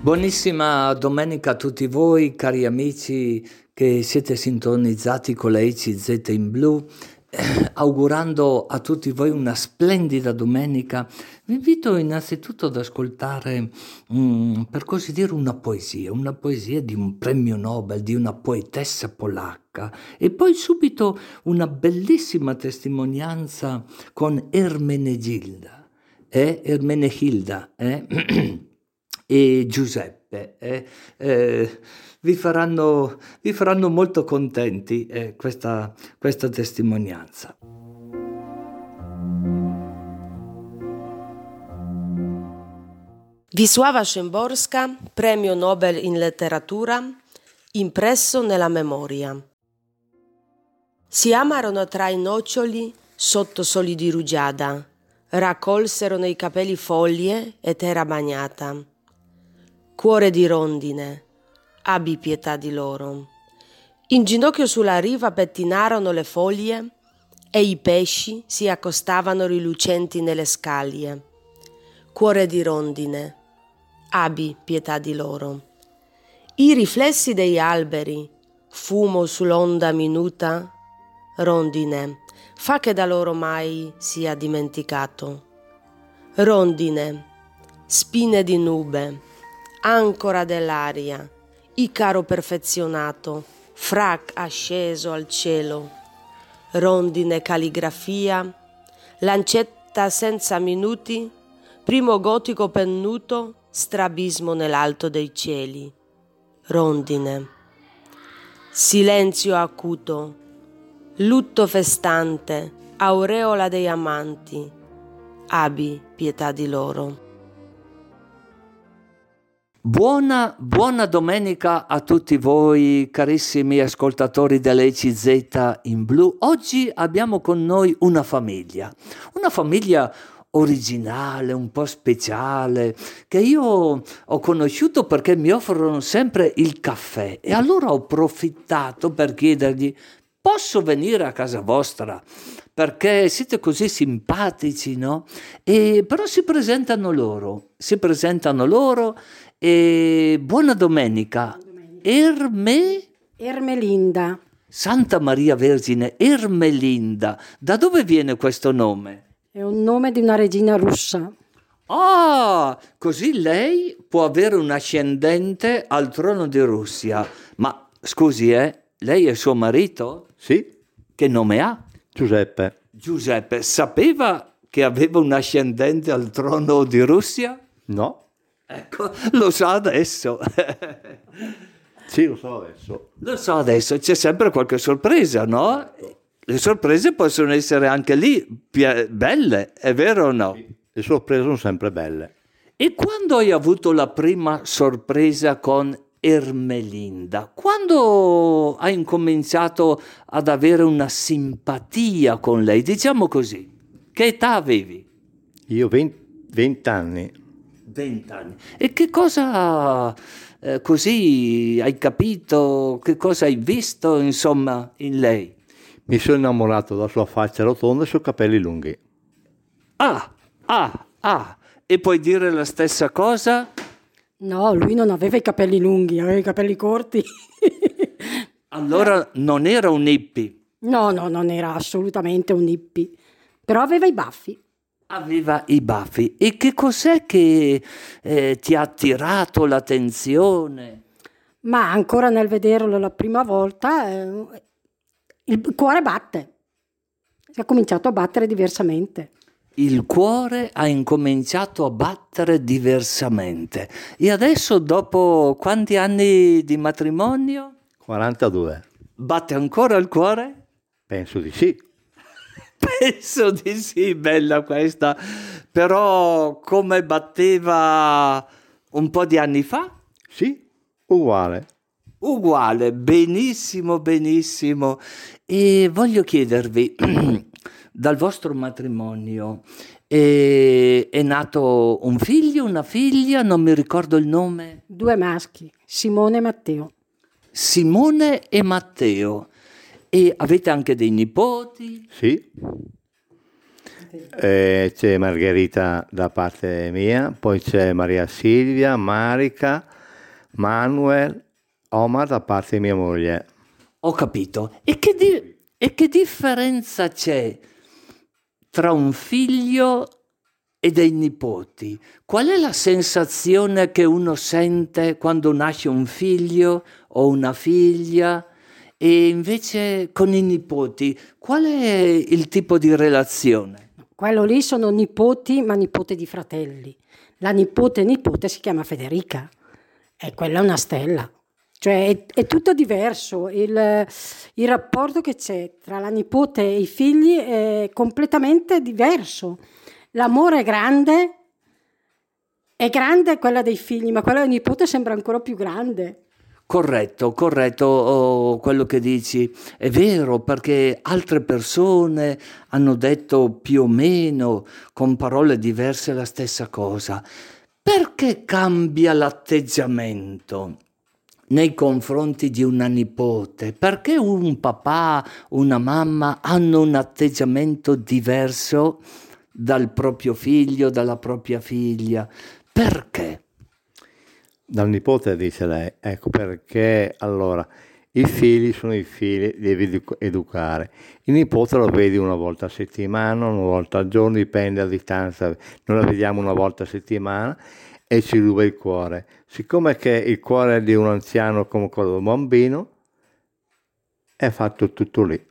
Buonissima domenica a tutti voi, cari amici che siete sintonizzati con la ICZ in blu. Augurando a tutti voi una splendida domenica, vi invito innanzitutto ad ascoltare, mm, per così dire, una poesia, una poesia di un premio Nobel, di una poetessa polacca, e poi subito una bellissima testimonianza con Ermenegilda, eh? Ermenegilda, eh? e Giuseppe. Eh, eh, vi, faranno, vi, faranno, molto contenti eh, questa, questa testimonianza. Wisława Szymborska, premio Nobel in letteratura, impresso nella memoria. Si amarono tra i noccioli sotto soli di rugiada, raccolsero nei capelli foglie e terra bagnata Cuore di rondine, abbi pietà di loro. In ginocchio sulla riva pettinarono le foglie e i pesci si accostavano rilucenti nelle scaglie. Cuore di rondine, abbi pietà di loro. I riflessi degli alberi, fumo sull'onda minuta, rondine, fa che da loro mai sia dimenticato. Rondine, spine di nube, ancora dell'aria, Icaro perfezionato, frac asceso al cielo, rondine calligrafia, lancetta senza minuti, primo gotico pennuto, strabismo nell'alto dei cieli, rondine, silenzio acuto, lutto festante, aureola dei amanti, abbi pietà di loro. Buona, buona domenica a tutti voi carissimi ascoltatori dell'ECZ in blu. Oggi abbiamo con noi una famiglia, una famiglia originale, un po' speciale, che io ho conosciuto perché mi offrono sempre il caffè e allora ho approfittato per chiedergli posso venire a casa vostra perché siete così simpatici, no? E però si presentano loro, si presentano loro e buona domenica. Erme... Ermelinda. Santa Maria Vergine, Ermelinda. Da dove viene questo nome? È un nome di una regina russa. Ah, così lei può avere un ascendente al trono di Russia. Ma scusi, eh, lei è suo marito? Sì. Che nome ha? Giuseppe. Giuseppe, sapeva che aveva un ascendente al trono di Russia? No. Ecco, lo sa adesso. sì, lo so adesso. Lo so adesso, c'è sempre qualche sorpresa, no? Le sorprese possono essere anche lì belle, è vero o no? Le sorprese sono sempre belle. E quando hai avuto la prima sorpresa con Ermelinda? Quando hai incominciato ad avere una simpatia con lei? Diciamo così. Che età avevi? Io 20 anni. 20 anni. E che cosa eh, così hai capito, che cosa hai visto insomma in lei? Mi sono innamorato della sua faccia rotonda e sui capelli lunghi. Ah, ah, ah, e puoi dire la stessa cosa? No, lui non aveva i capelli lunghi, aveva i capelli corti. allora non era un hippie? No, no, non era assolutamente un hippie, però aveva i baffi. Aveva i baffi. E che cos'è che eh, ti ha attirato l'attenzione? Ma ancora nel vederlo la prima volta, eh, il cuore batte. Si è cominciato a battere diversamente. Il cuore ha incominciato a battere diversamente. E adesso, dopo quanti anni di matrimonio? 42. Batte ancora il cuore? Penso di sì. Penso di sì, bella questa. Però come batteva un po' di anni fa? Sì, uguale. Uguale, benissimo, benissimo. E voglio chiedervi, dal vostro matrimonio è, è nato un figlio, una figlia, non mi ricordo il nome? Due maschi, Simone e Matteo. Simone e Matteo. E avete anche dei nipoti? Sì. eh, c'è Margherita da parte mia, poi c'è Maria Silvia, Marica, Manuel, Omar da parte di mia moglie. Ho capito. E che, di- e che differenza c'è tra un figlio e dei nipoti? Qual è la sensazione che uno sente quando nasce un figlio o una figlia? E invece con i nipoti, qual è il tipo di relazione? Quello lì sono nipoti, ma nipote di fratelli. La nipote nipote si chiama Federica e quella è una stella. Cioè è, è tutto diverso, il, il rapporto che c'è tra la nipote e i figli è completamente diverso. L'amore è grande, è grande quella dei figli, ma quella del nipote sembra ancora più grande. Corretto, corretto oh, quello che dici. È vero perché altre persone hanno detto più o meno con parole diverse la stessa cosa. Perché cambia l'atteggiamento nei confronti di una nipote? Perché un papà, una mamma hanno un atteggiamento diverso dal proprio figlio, dalla propria figlia? Perché? Dal nipote dice lei, ecco perché allora i figli sono i figli, devi educare. Il nipote lo vedi una volta a settimana, una volta al giorno, dipende a distanza, noi la vediamo una volta a settimana e ci ruba il cuore. Siccome che il cuore di un anziano come quello di un bambino, è fatto tutto lì.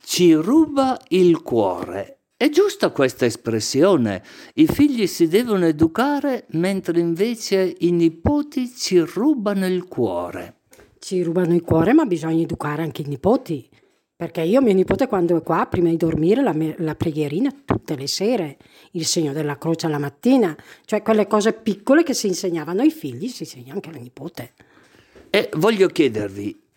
Ci ruba il cuore. È giusta questa espressione. I figli si devono educare mentre invece i nipoti ci rubano il cuore. Ci rubano il cuore, ma bisogna educare anche i nipoti. Perché io, mio nipote, quando è qua, prima di dormire, la, la preghierina tutte le sere, il segno della croce alla mattina, cioè quelle cose piccole che si insegnavano ai figli, si insegna anche alla nipote. E voglio chiedervi,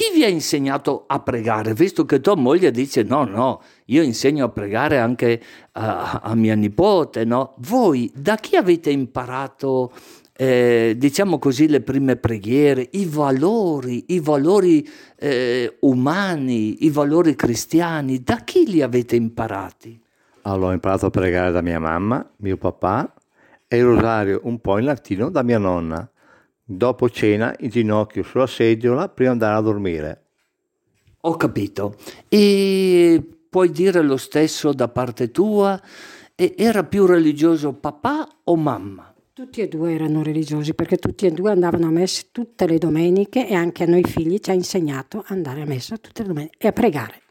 chi vi ha insegnato a pregare? Visto che tua moglie dice no, no, io insegno a pregare anche a, a mia nipote, no? Voi da chi avete imparato, eh, diciamo così, le prime preghiere, i valori, i valori eh, umani, i valori cristiani? Da chi li avete imparati? Allora, ho imparato a pregare da mia mamma, mio papà e il rosario un po' in latino da mia nonna dopo cena in ginocchio sulla seggiola prima di andare a dormire. Ho capito. E puoi dire lo stesso da parte tua? E era più religioso papà o mamma? Tutti e due erano religiosi perché tutti e due andavano a messa tutte le domeniche e anche a noi figli ci ha insegnato ad andare a messa tutte le domeniche e a pregare.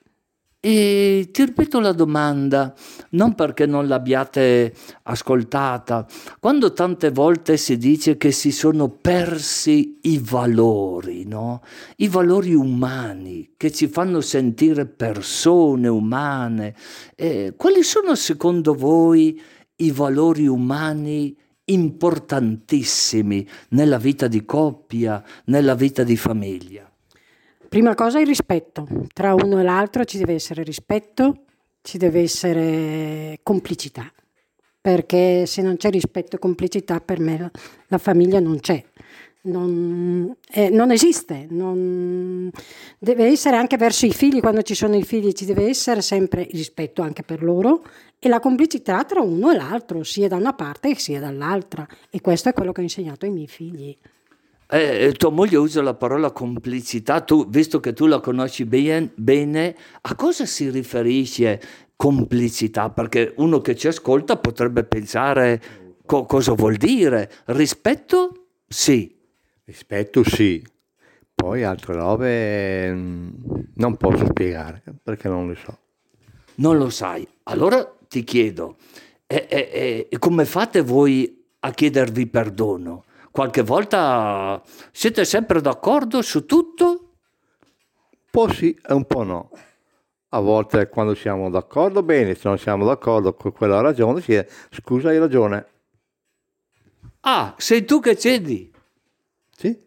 E ti ripeto la domanda, non perché non l'abbiate ascoltata, quando tante volte si dice che si sono persi i valori, no? I valori umani che ci fanno sentire persone umane, eh, quali sono secondo voi i valori umani importantissimi nella vita di coppia, nella vita di famiglia? Prima cosa il rispetto, tra uno e l'altro ci deve essere rispetto, ci deve essere complicità, perché se non c'è rispetto e complicità per me la, famiglia non c'è, non, eh, non esiste, non, deve essere anche verso i figli, quando ci sono i figli ci deve essere sempre rispetto anche per loro e la complicità tra uno e l'altro, sia da una parte sia dall'altra. E questo è quello che ho insegnato ai miei figli. Eh, eh, tua moglie usa la parola complicità, tu, visto che tu la conosci ben, bene, a cosa si riferisce complicità? Perché uno che ci ascolta potrebbe pensare co- cosa vuol dire. Rispetto? Sì. Rispetto sì, poi altre robe mm, non posso spiegare perché non le so. Non lo sai. Allora ti chiedo, eh, eh, eh come fate voi a chiedervi perdono? Qualche volta siete sempre d'accordo su tutto? Un po' sì e un po' no. A volte quando siamo d'accordo bene, se non siamo d'accordo con quella ragione, si è scusa hai ragione. Ah, sei tu che cedi? Sì.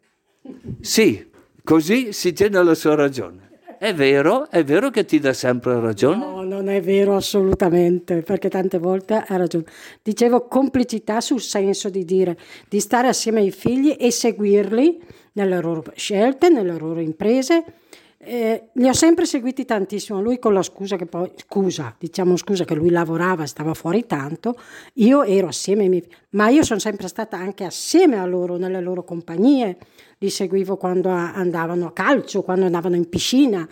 Sì, così si tiene alla sua ragione. È vero, è vero che ti dà sempre ragione? No, non è vero assolutamente, perché tante volte ha ragione. Dicevo complicità sul senso di dire, di stare assieme ai figli e seguirli nelle loro scelte, nelle loro imprese, Eh, li ho sempre seguiti tantissimo, lui con la scusa che poi, scusa, diciamo scusa che lui lavorava, stava fuori tanto, io ero assieme ai miei, ma io sono sempre stata anche assieme a loro, nelle loro compagnie, li seguivo quando andavano a calcio, quando andavano in piscina,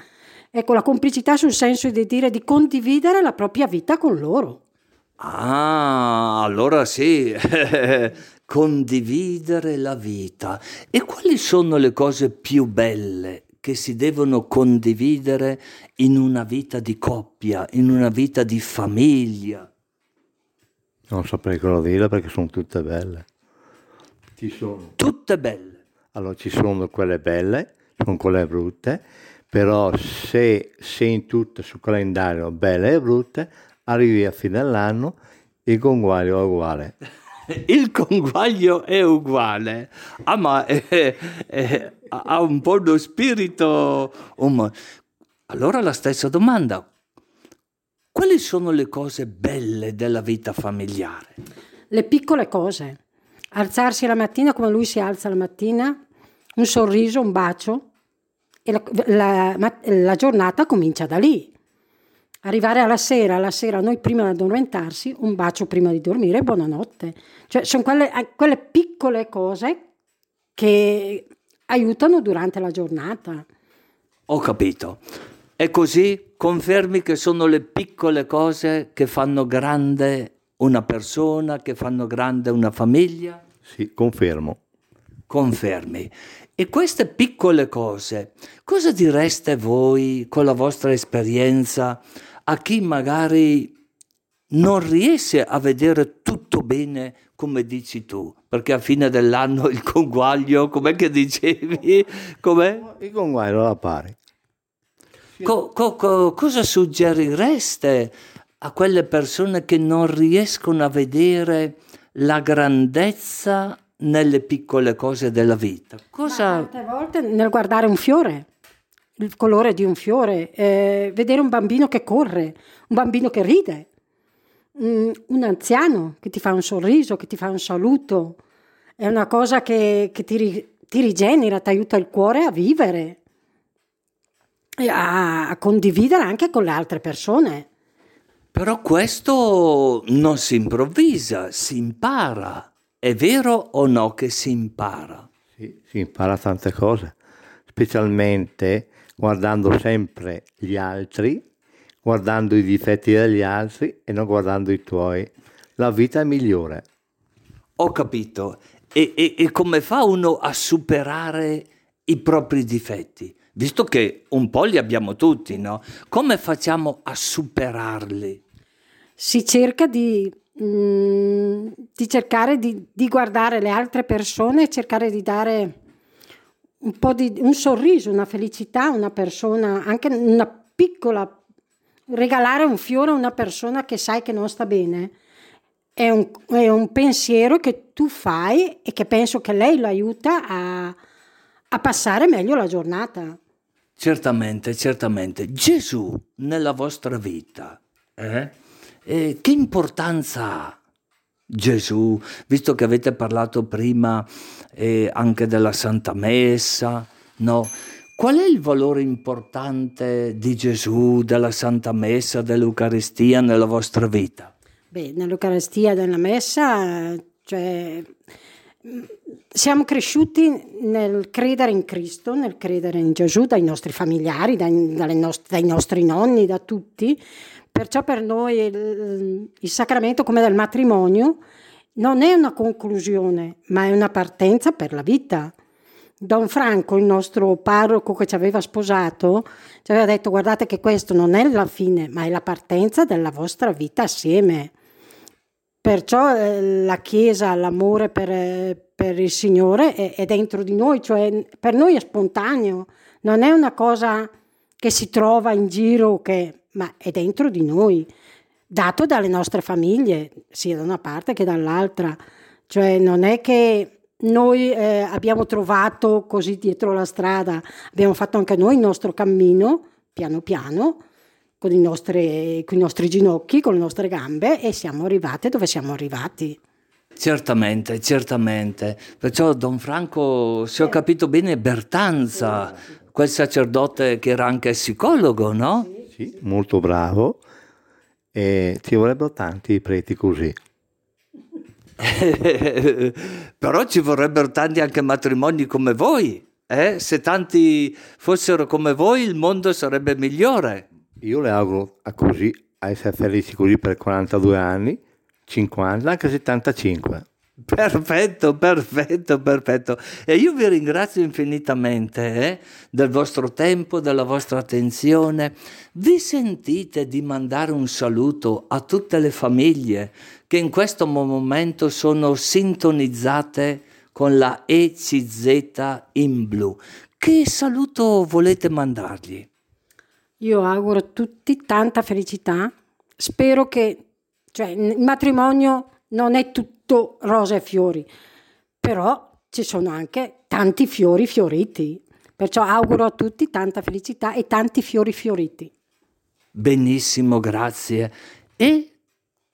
ecco la complicità sul senso di dire di condividere la propria vita con loro. Ah, allora sì, condividere la vita. E quali sono le cose più belle che si devono condividere in una vita di coppia, in una vita di famiglia? Non saprei cosa dire perché sono tutte belle. Ci sono. Tutte belle. Allora ci sono quelle belle, sono quelle brutte, però se sei in tutto sul calendario belle e brutte, arrivi a fine dell'anno, il conguaglio è uguale. Il conguaglio è uguale, ah, ma è, è, ha un po' lo spirito umano. Allora la stessa domanda, quali sono le cose belle della vita familiare? Le piccole cose. Alzarsi la mattina come lui si alza la mattina, un sorriso, un bacio e la, la, la giornata comincia da lì. Arrivare alla sera, alla sera noi prima di addormentarsi, un bacio prima di dormire, buonanotte. Cioè sono quelle, eh, quelle piccole cose che aiutano durante la giornata. Ho capito. E così confermi che sono le piccole cose che fanno grande una persona, che fanno grande una famiglia? Sì, confermo. Confermi. E queste piccole cose, cosa direste voi con la vostra esperienza a chi magari non riesce a vedere tutto bene come dici tu, perché a fine dell'anno il conguaglio, com'è che dicevi? Com'è? Il conguaglio la pari. Co, co, co, cosa suggerireste a quelle persone che non riescono a vedere la grandezza nelle piccole cose della vita? Cosa... tante volte nel guardare un fiore il colore di un fiore, eh, vedere un bambino che corre, un bambino che ride, mm, un anziano che ti fa un sorriso, che ti fa un saluto, è una cosa che, che ti, ti, rigenera, ti aiuta il cuore a vivere, a, a condividere anche con le altre persone. Però questo non si improvvisa, si impara. È vero o no che si impara? Sì, si impara tante cose, specialmente guardando sempre gli altri, guardando i difetti degli altri e non guardando i tuoi. La vita è migliore. Ho capito. E, e, e come fa uno a superare i propri difetti? Visto che un po' li abbiamo tutti, no? Come facciamo a superarli? Si cerca di, mm, di cercare di, di guardare le altre persone e cercare di dare un po' di un sorriso, una felicità a una persona, anche una piccola regalare un fiore a una persona che sai che non sta bene è un, è un pensiero che tu fai e che penso che lei lo aiuta a, a passare meglio la giornata. Certamente, certamente. Gesù nella vostra vita, eh? Eh, che importanza ha? Gesù, visto che avete parlato prima eh, anche della Santa Messa, no? Qual è il valore importante di Gesù, della Santa Messa, dell'Eucaristia nella vostra vita? Beh, nell'Eucaristia, nella Messa, cioè, siamo cresciuti nel credere in Cristo, nel credere in Gesù, dai nostri familiari, dai, nost- dai nostri nonni, da tutti, Perciò per noi il, il sacramento come del matrimonio non è una conclusione, ma è una partenza per la vita. Don Franco, il nostro parroco che ci aveva sposato, ci aveva detto guardate che questo non è la fine, ma è la partenza della vostra vita assieme. Perciò eh, la Chiesa, l'amore per, per il Signore è, è, dentro di noi, cioè per noi è spontaneo, non è una cosa che si trova in giro, che ma è dentro di noi, dato dalle nostre famiglie, sia da una parte che dall'altra. Cioè non è che noi eh, abbiamo trovato così dietro la strada, abbiamo fatto anche noi il nostro cammino, piano piano, con i nostri, con i nostri ginocchi, con le nostre gambe e siamo arrivati dove siamo arrivati. Certamente, certamente. Perciò Don Franco, se ho capito bene, Bertanza, quel sacerdote che era anche psicologo, no? Sì, molto bravo. E ci vorrebbero tanti preti così. Però ci vorrebbero tanti anche matrimoni come voi. Eh? Se tanti fossero come voi, il mondo sarebbe migliore. Io le auguro a così, a essere felici così per 42 anni, 50, anche 75. Perfetto, perfetto, perfetto. E io vi ringrazio infinitamente eh, del vostro tempo, della vostra attenzione. Vi sentite di mandare un saluto a tutte le famiglie che in questo momento sono sintonizzate con la ECZ in blu. Che saluto volete mandargli? Io auguro a tutti tanta felicità. Spero che cioè, il matrimonio non è tutto rose e fiori, però ci sono anche tanti fiori fioriti. Perciò auguro a tutti tanta felicità e tanti fiori fioriti. Benissimo, grazie. E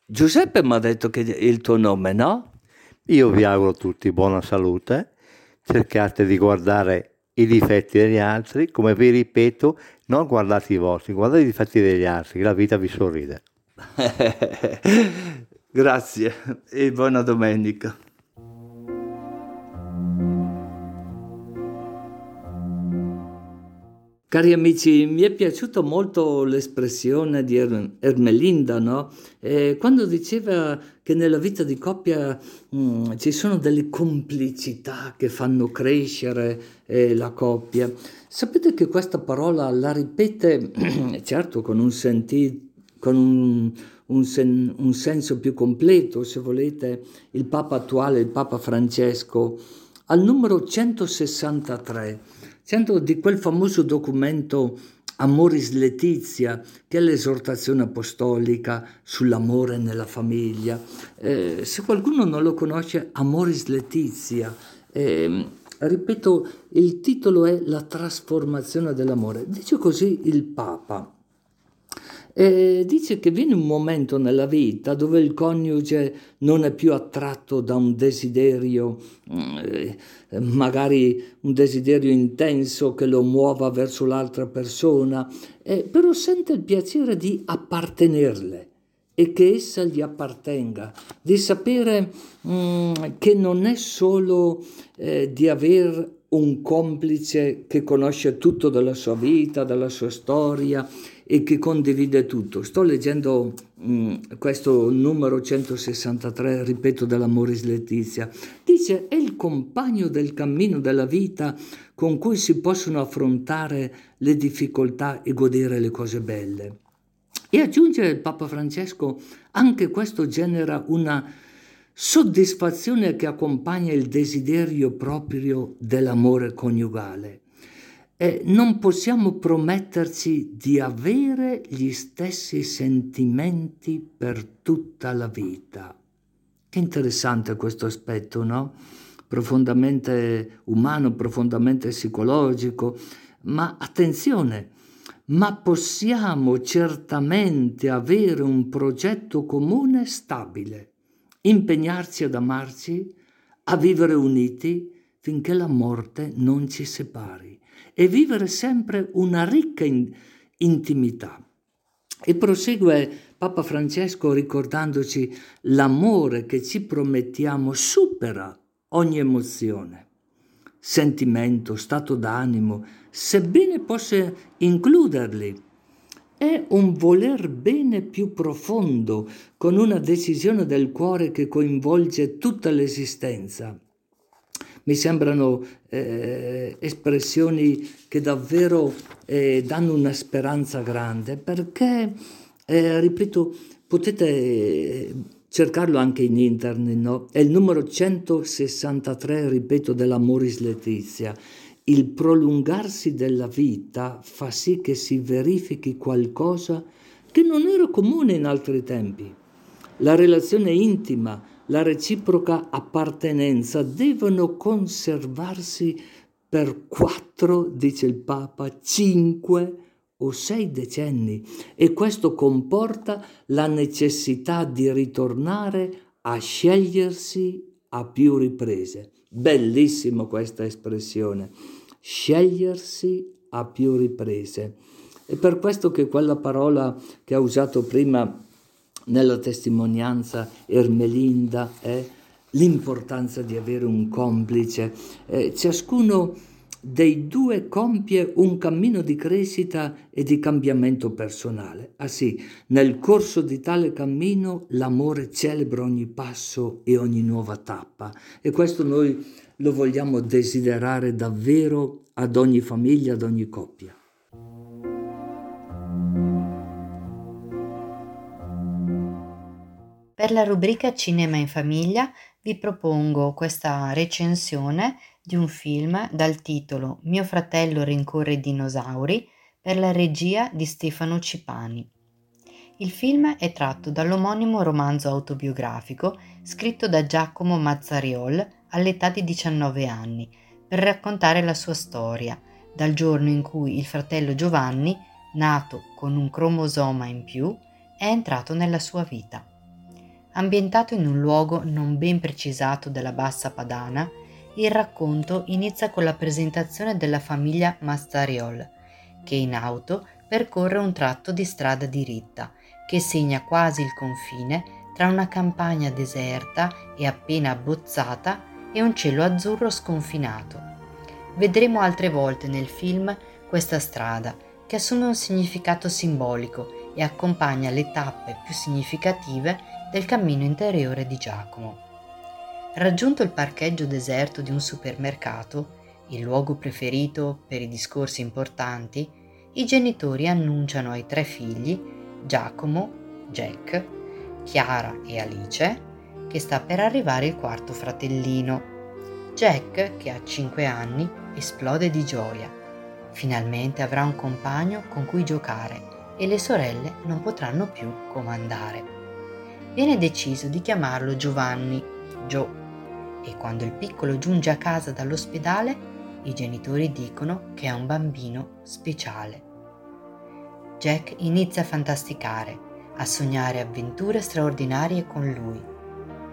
Giuseppe mi ha detto che è il tuo nome, no? Io vi auguro a tutti buona salute, cercate di guardare i difetti degli altri, come vi ripeto, non guardate i vostri, guardate i difetti degli altri, la vita vi sorride. Grazie e buona domenica. Cari amici, mi è piaciuta molto l'espressione di er- Ermelinda, no? eh, quando diceva che nella vita di coppia mh, mm, ci sono delle complicità che fanno crescere eh, la coppia. Sapete che questa parola la ripete, certo, con un, senti- con un, un, sen- un senso più completo, se volete, il Papa attuale, il Papa Francesco, al numero 163 Sento di quel famoso documento Amoris Letizia, che è l'esortazione apostolica sull'amore nella famiglia. Eh, se qualcuno non lo conosce, Amoris Letizia, eh, ripeto, il titolo è La trasformazione dell'amore. Dice così il Papa. E dice che viene un momento nella vita dove il coniuge non è più attratto da un desiderio, eh, magari un desiderio intenso che lo muova verso l'altra persona, eh, però sente il piacere di appartenerle e che essa gli appartenga, di sapere mh, mm, che non è solo eh, di aver un complice che conosce tutto della sua vita, della sua storia e che condivide tutto. Sto leggendo mh, mm, questo numero 163, ripeto, dell'Amoris Letizia. Dice, è il compagno del cammino della vita con cui si possono affrontare le difficoltà e godere le cose belle. E aggiunge il Papa Francesco, anche questo genera una soddisfazione che accompagna il desiderio proprio dell'amore coniugale eh, non possiamo prometterci di avere gli stessi sentimenti per tutta la vita. Che interessante questo aspetto, no? Profondamente umano, profondamente psicologico, ma attenzione, ma possiamo certamente avere un progetto comune stabile, impegnarci ad amarci, a vivere uniti finché la morte non ci separi e vivere sempre una ricca in- intimità. E prosegue Papa Francesco ricordandoci l'amore che ci promettiamo supera ogni emozione, sentimento, stato d'animo, sebbene possa includerli. È un voler bene più profondo, con una decisione del cuore che coinvolge tutta l'esistenza mi sembrano eh, espressioni che davvero eh, danno una speranza grande perché, eh, ripeto, potete cercarlo anche in internet, no? è il numero 163, ripeto, della Moris Letizia. Il prolungarsi della vita fa sì che si verifichi qualcosa che non era comune in altri tempi. La relazione intima, la reciproca appartenenza devono conservarsi per quattro, dice il Papa, cinque o sei decenni e questo comporta la necessità di ritornare a scegliersi a più riprese. Bellissima questa espressione, scegliersi a più riprese. È per questo che quella parola che ha usato prima nella testimonianza Ermelinda è l'importanza di avere un complice. Eh, ciascuno dei due compie un cammino di crescita e di cambiamento personale. Ah sì, nel corso di tale cammino l'amore celebra ogni passo e ogni nuova tappa e questo noi lo vogliamo desiderare davvero ad ogni famiglia, ad ogni coppia. Per la rubrica Cinema in famiglia vi propongo questa recensione di un film dal titolo Mio fratello rincorre i dinosauri per la regia di Stefano Cipani. Il film è tratto dall'omonimo romanzo autobiografico scritto da Giacomo Mazzariol all'età di 19 anni per raccontare la sua storia, dal giorno in cui il fratello Giovanni, nato con un cromosoma in più, è entrato nella sua vita. Ambientato in un luogo non ben precisato della bassa padana, il racconto inizia con la presentazione della famiglia Mastariol, che in auto percorre un tratto di strada diritta che segna quasi il confine tra una campagna deserta e appena abbozzata e un cielo azzurro sconfinato. Vedremo altre volte nel film questa strada che assume un significato simbolico e accompagna le tappe più significative del cammino interiore di Giacomo. Raggiunto il parcheggio deserto di un supermercato, il luogo preferito per i discorsi importanti, i genitori annunciano ai tre figli, Giacomo, Jack, Chiara e Alice, che sta per arrivare il quarto fratellino. Jack, che ha 5 anni, esplode di gioia. Finalmente avrà un compagno con cui giocare e le sorelle non potranno più comandare viene deciso di chiamarlo Giovanni, Joe, e quando il piccolo giunge a casa dall'ospedale, i genitori dicono che è un bambino speciale. Jack inizia a fantasticare, a sognare avventure straordinarie con lui.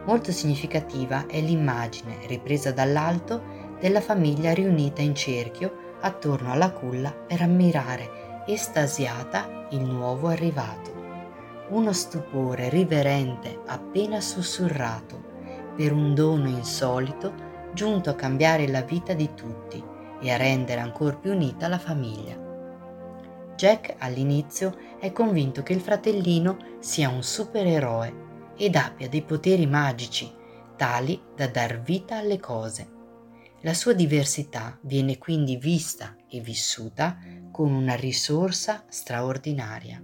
Molto significativa è l'immagine, ripresa dall'alto, della famiglia riunita in cerchio attorno alla culla per ammirare estasiata il nuovo arrivato uno stupore riverente appena sussurrato per un dono insolito giunto a cambiare la vita di tutti e a rendere ancora più unita la famiglia. Jack all'inizio è convinto che il fratellino sia un supereroe ed abbia dei poteri magici tali da dar vita alle cose. La sua diversità viene quindi vista e vissuta come una risorsa straordinaria.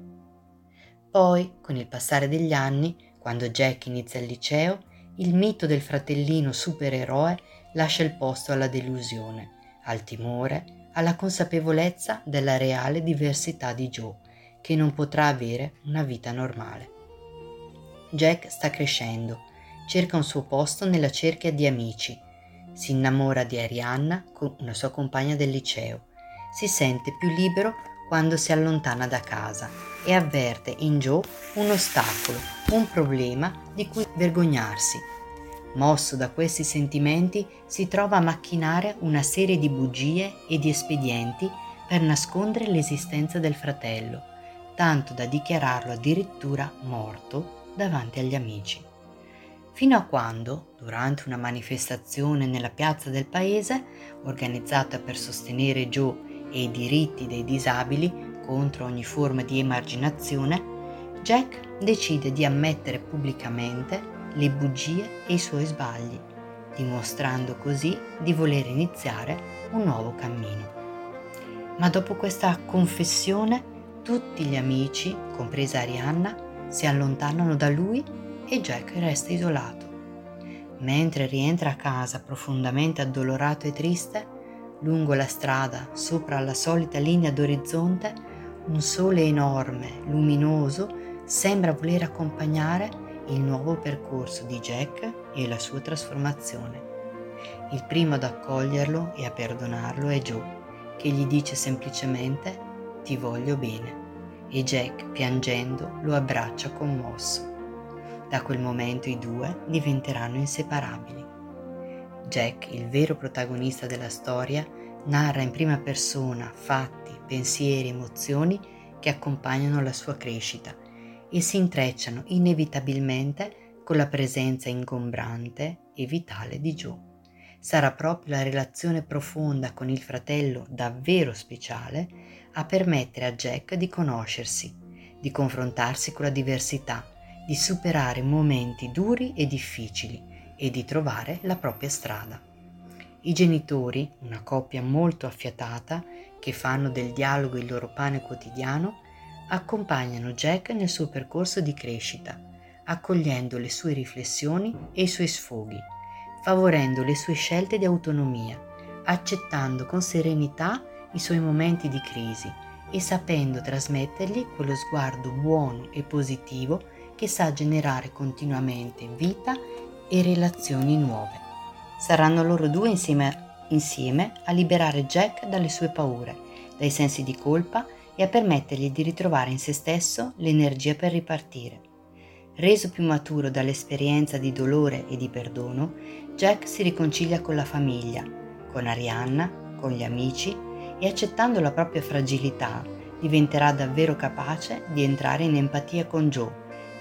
Poi, con il passare degli anni, quando Jack inizia il liceo, il mito del fratellino supereroe lascia il posto alla delusione, al timore, alla consapevolezza della reale diversità di Joe, che non potrà avere una vita normale. Jack sta crescendo, cerca un suo posto nella cerchia di amici, si innamora di Arianna, una sua compagna del liceo, si sente più libero quando si allontana da casa e avverte in Joe un ostacolo, un problema di cui vergognarsi. Mosso da questi sentimenti, si trova a macchinare una serie di bugie e di espedienti per nascondere l'esistenza del fratello, tanto da dichiararlo addirittura morto davanti agli amici. Fino a quando, durante una manifestazione nella piazza del paese, organizzata per sostenere Joe e i diritti dei disabili contro ogni forma di emarginazione, Jack decide di ammettere pubblicamente le bugie e i suoi sbagli, dimostrando così di voler iniziare un nuovo cammino. Ma dopo questa confessione, tutti gli amici, compresa Arianna, si allontanano da lui e Jack resta isolato. Mentre rientra a casa profondamente addolorato e triste, Lungo la strada, sopra la solita linea d'orizzonte, un sole enorme, luminoso, sembra voler accompagnare il nuovo percorso di Jack e la sua trasformazione. Il primo ad accoglierlo e a perdonarlo è Joe, che gli dice semplicemente ti voglio bene e Jack, piangendo, lo abbraccia commosso. Da quel momento i due diventeranno inseparabili. Jack, il vero protagonista della storia, narra in prima persona fatti, pensieri, emozioni che accompagnano la sua crescita e si intrecciano inevitabilmente con la presenza ingombrante e vitale di Joe. Sarà proprio la relazione profonda con il fratello davvero speciale a permettere a Jack di conoscersi, di confrontarsi con la diversità, di superare momenti duri e difficili e di trovare la propria strada. I genitori, una coppia molto affiatata, che fanno del dialogo il loro pane quotidiano, accompagnano Jack nel suo percorso di crescita, accogliendo le sue riflessioni e i suoi sfoghi, favorendo le sue scelte di autonomia, accettando con serenità i suoi momenti di crisi e sapendo trasmettergli quello sguardo buono e positivo che sa generare continuamente vita e relazioni nuove. Saranno loro due insieme, insieme a liberare Jack dalle sue paure, dai sensi di colpa e a permettergli di ritrovare in se stesso l'energia per ripartire. Reso più maturo dall'esperienza di dolore e di perdono, Jack si riconcilia con la famiglia, con Arianna, con gli amici e accettando la propria fragilità diventerà davvero capace di entrare in empatia con Joe,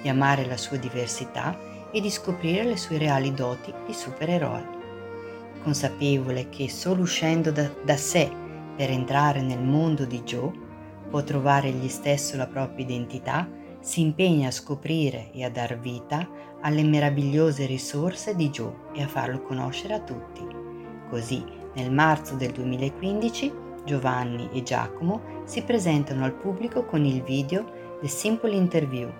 di amare la sua diversità e di scoprire le sue reali doti di supereroe. Consapevole che solo uscendo da, da sé per entrare nel mondo di Joe può trovare egli stesso la propria identità, si impegna a scoprire e a dar vita alle meravigliose risorse di Joe e a farlo conoscere a tutti. Così, nel marzo del 2015, Giovanni e Giacomo si presentano al pubblico con il video The Simple Interview,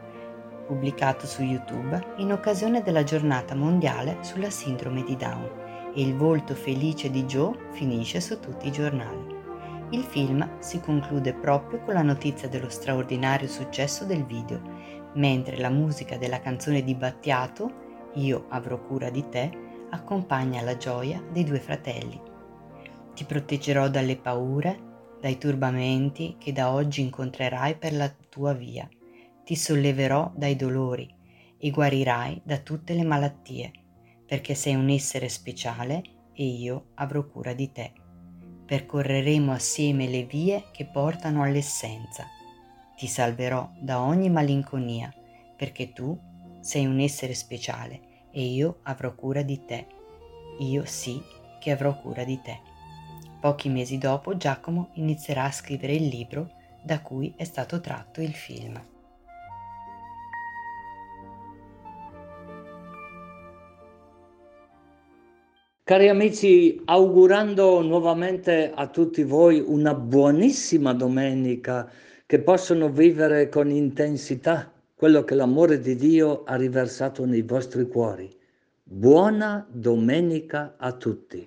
pubblicato su YouTube in occasione della giornata mondiale sulla sindrome di Down e il volto felice di Joe finisce su tutti i giornali. Il film si conclude proprio con la notizia dello straordinario successo del video, mentre la musica della canzone di Battiato, Io avrò cura di te, accompagna la gioia dei due fratelli. Ti proteggerò dalle paure, dai turbamenti che da oggi incontrerai per la tua via ti solleverò dai dolori e guarirai da tutte le malattie, perché sei un essere speciale e io avrò cura di te. Percorreremo assieme le vie che portano all'essenza. Ti salverò da ogni malinconia, perché tu sei un essere speciale e io avrò cura di te. Io sì che avrò cura di te. Pochi mesi dopo Giacomo inizierà a scrivere il libro da cui è stato tratto il film. Cari amici, augurando nuovamente a tutti voi una buonissima domenica, che possono vivere con intensità quello che l'amore di Dio ha riversato nei vostri cuori. Buona domenica a tutti.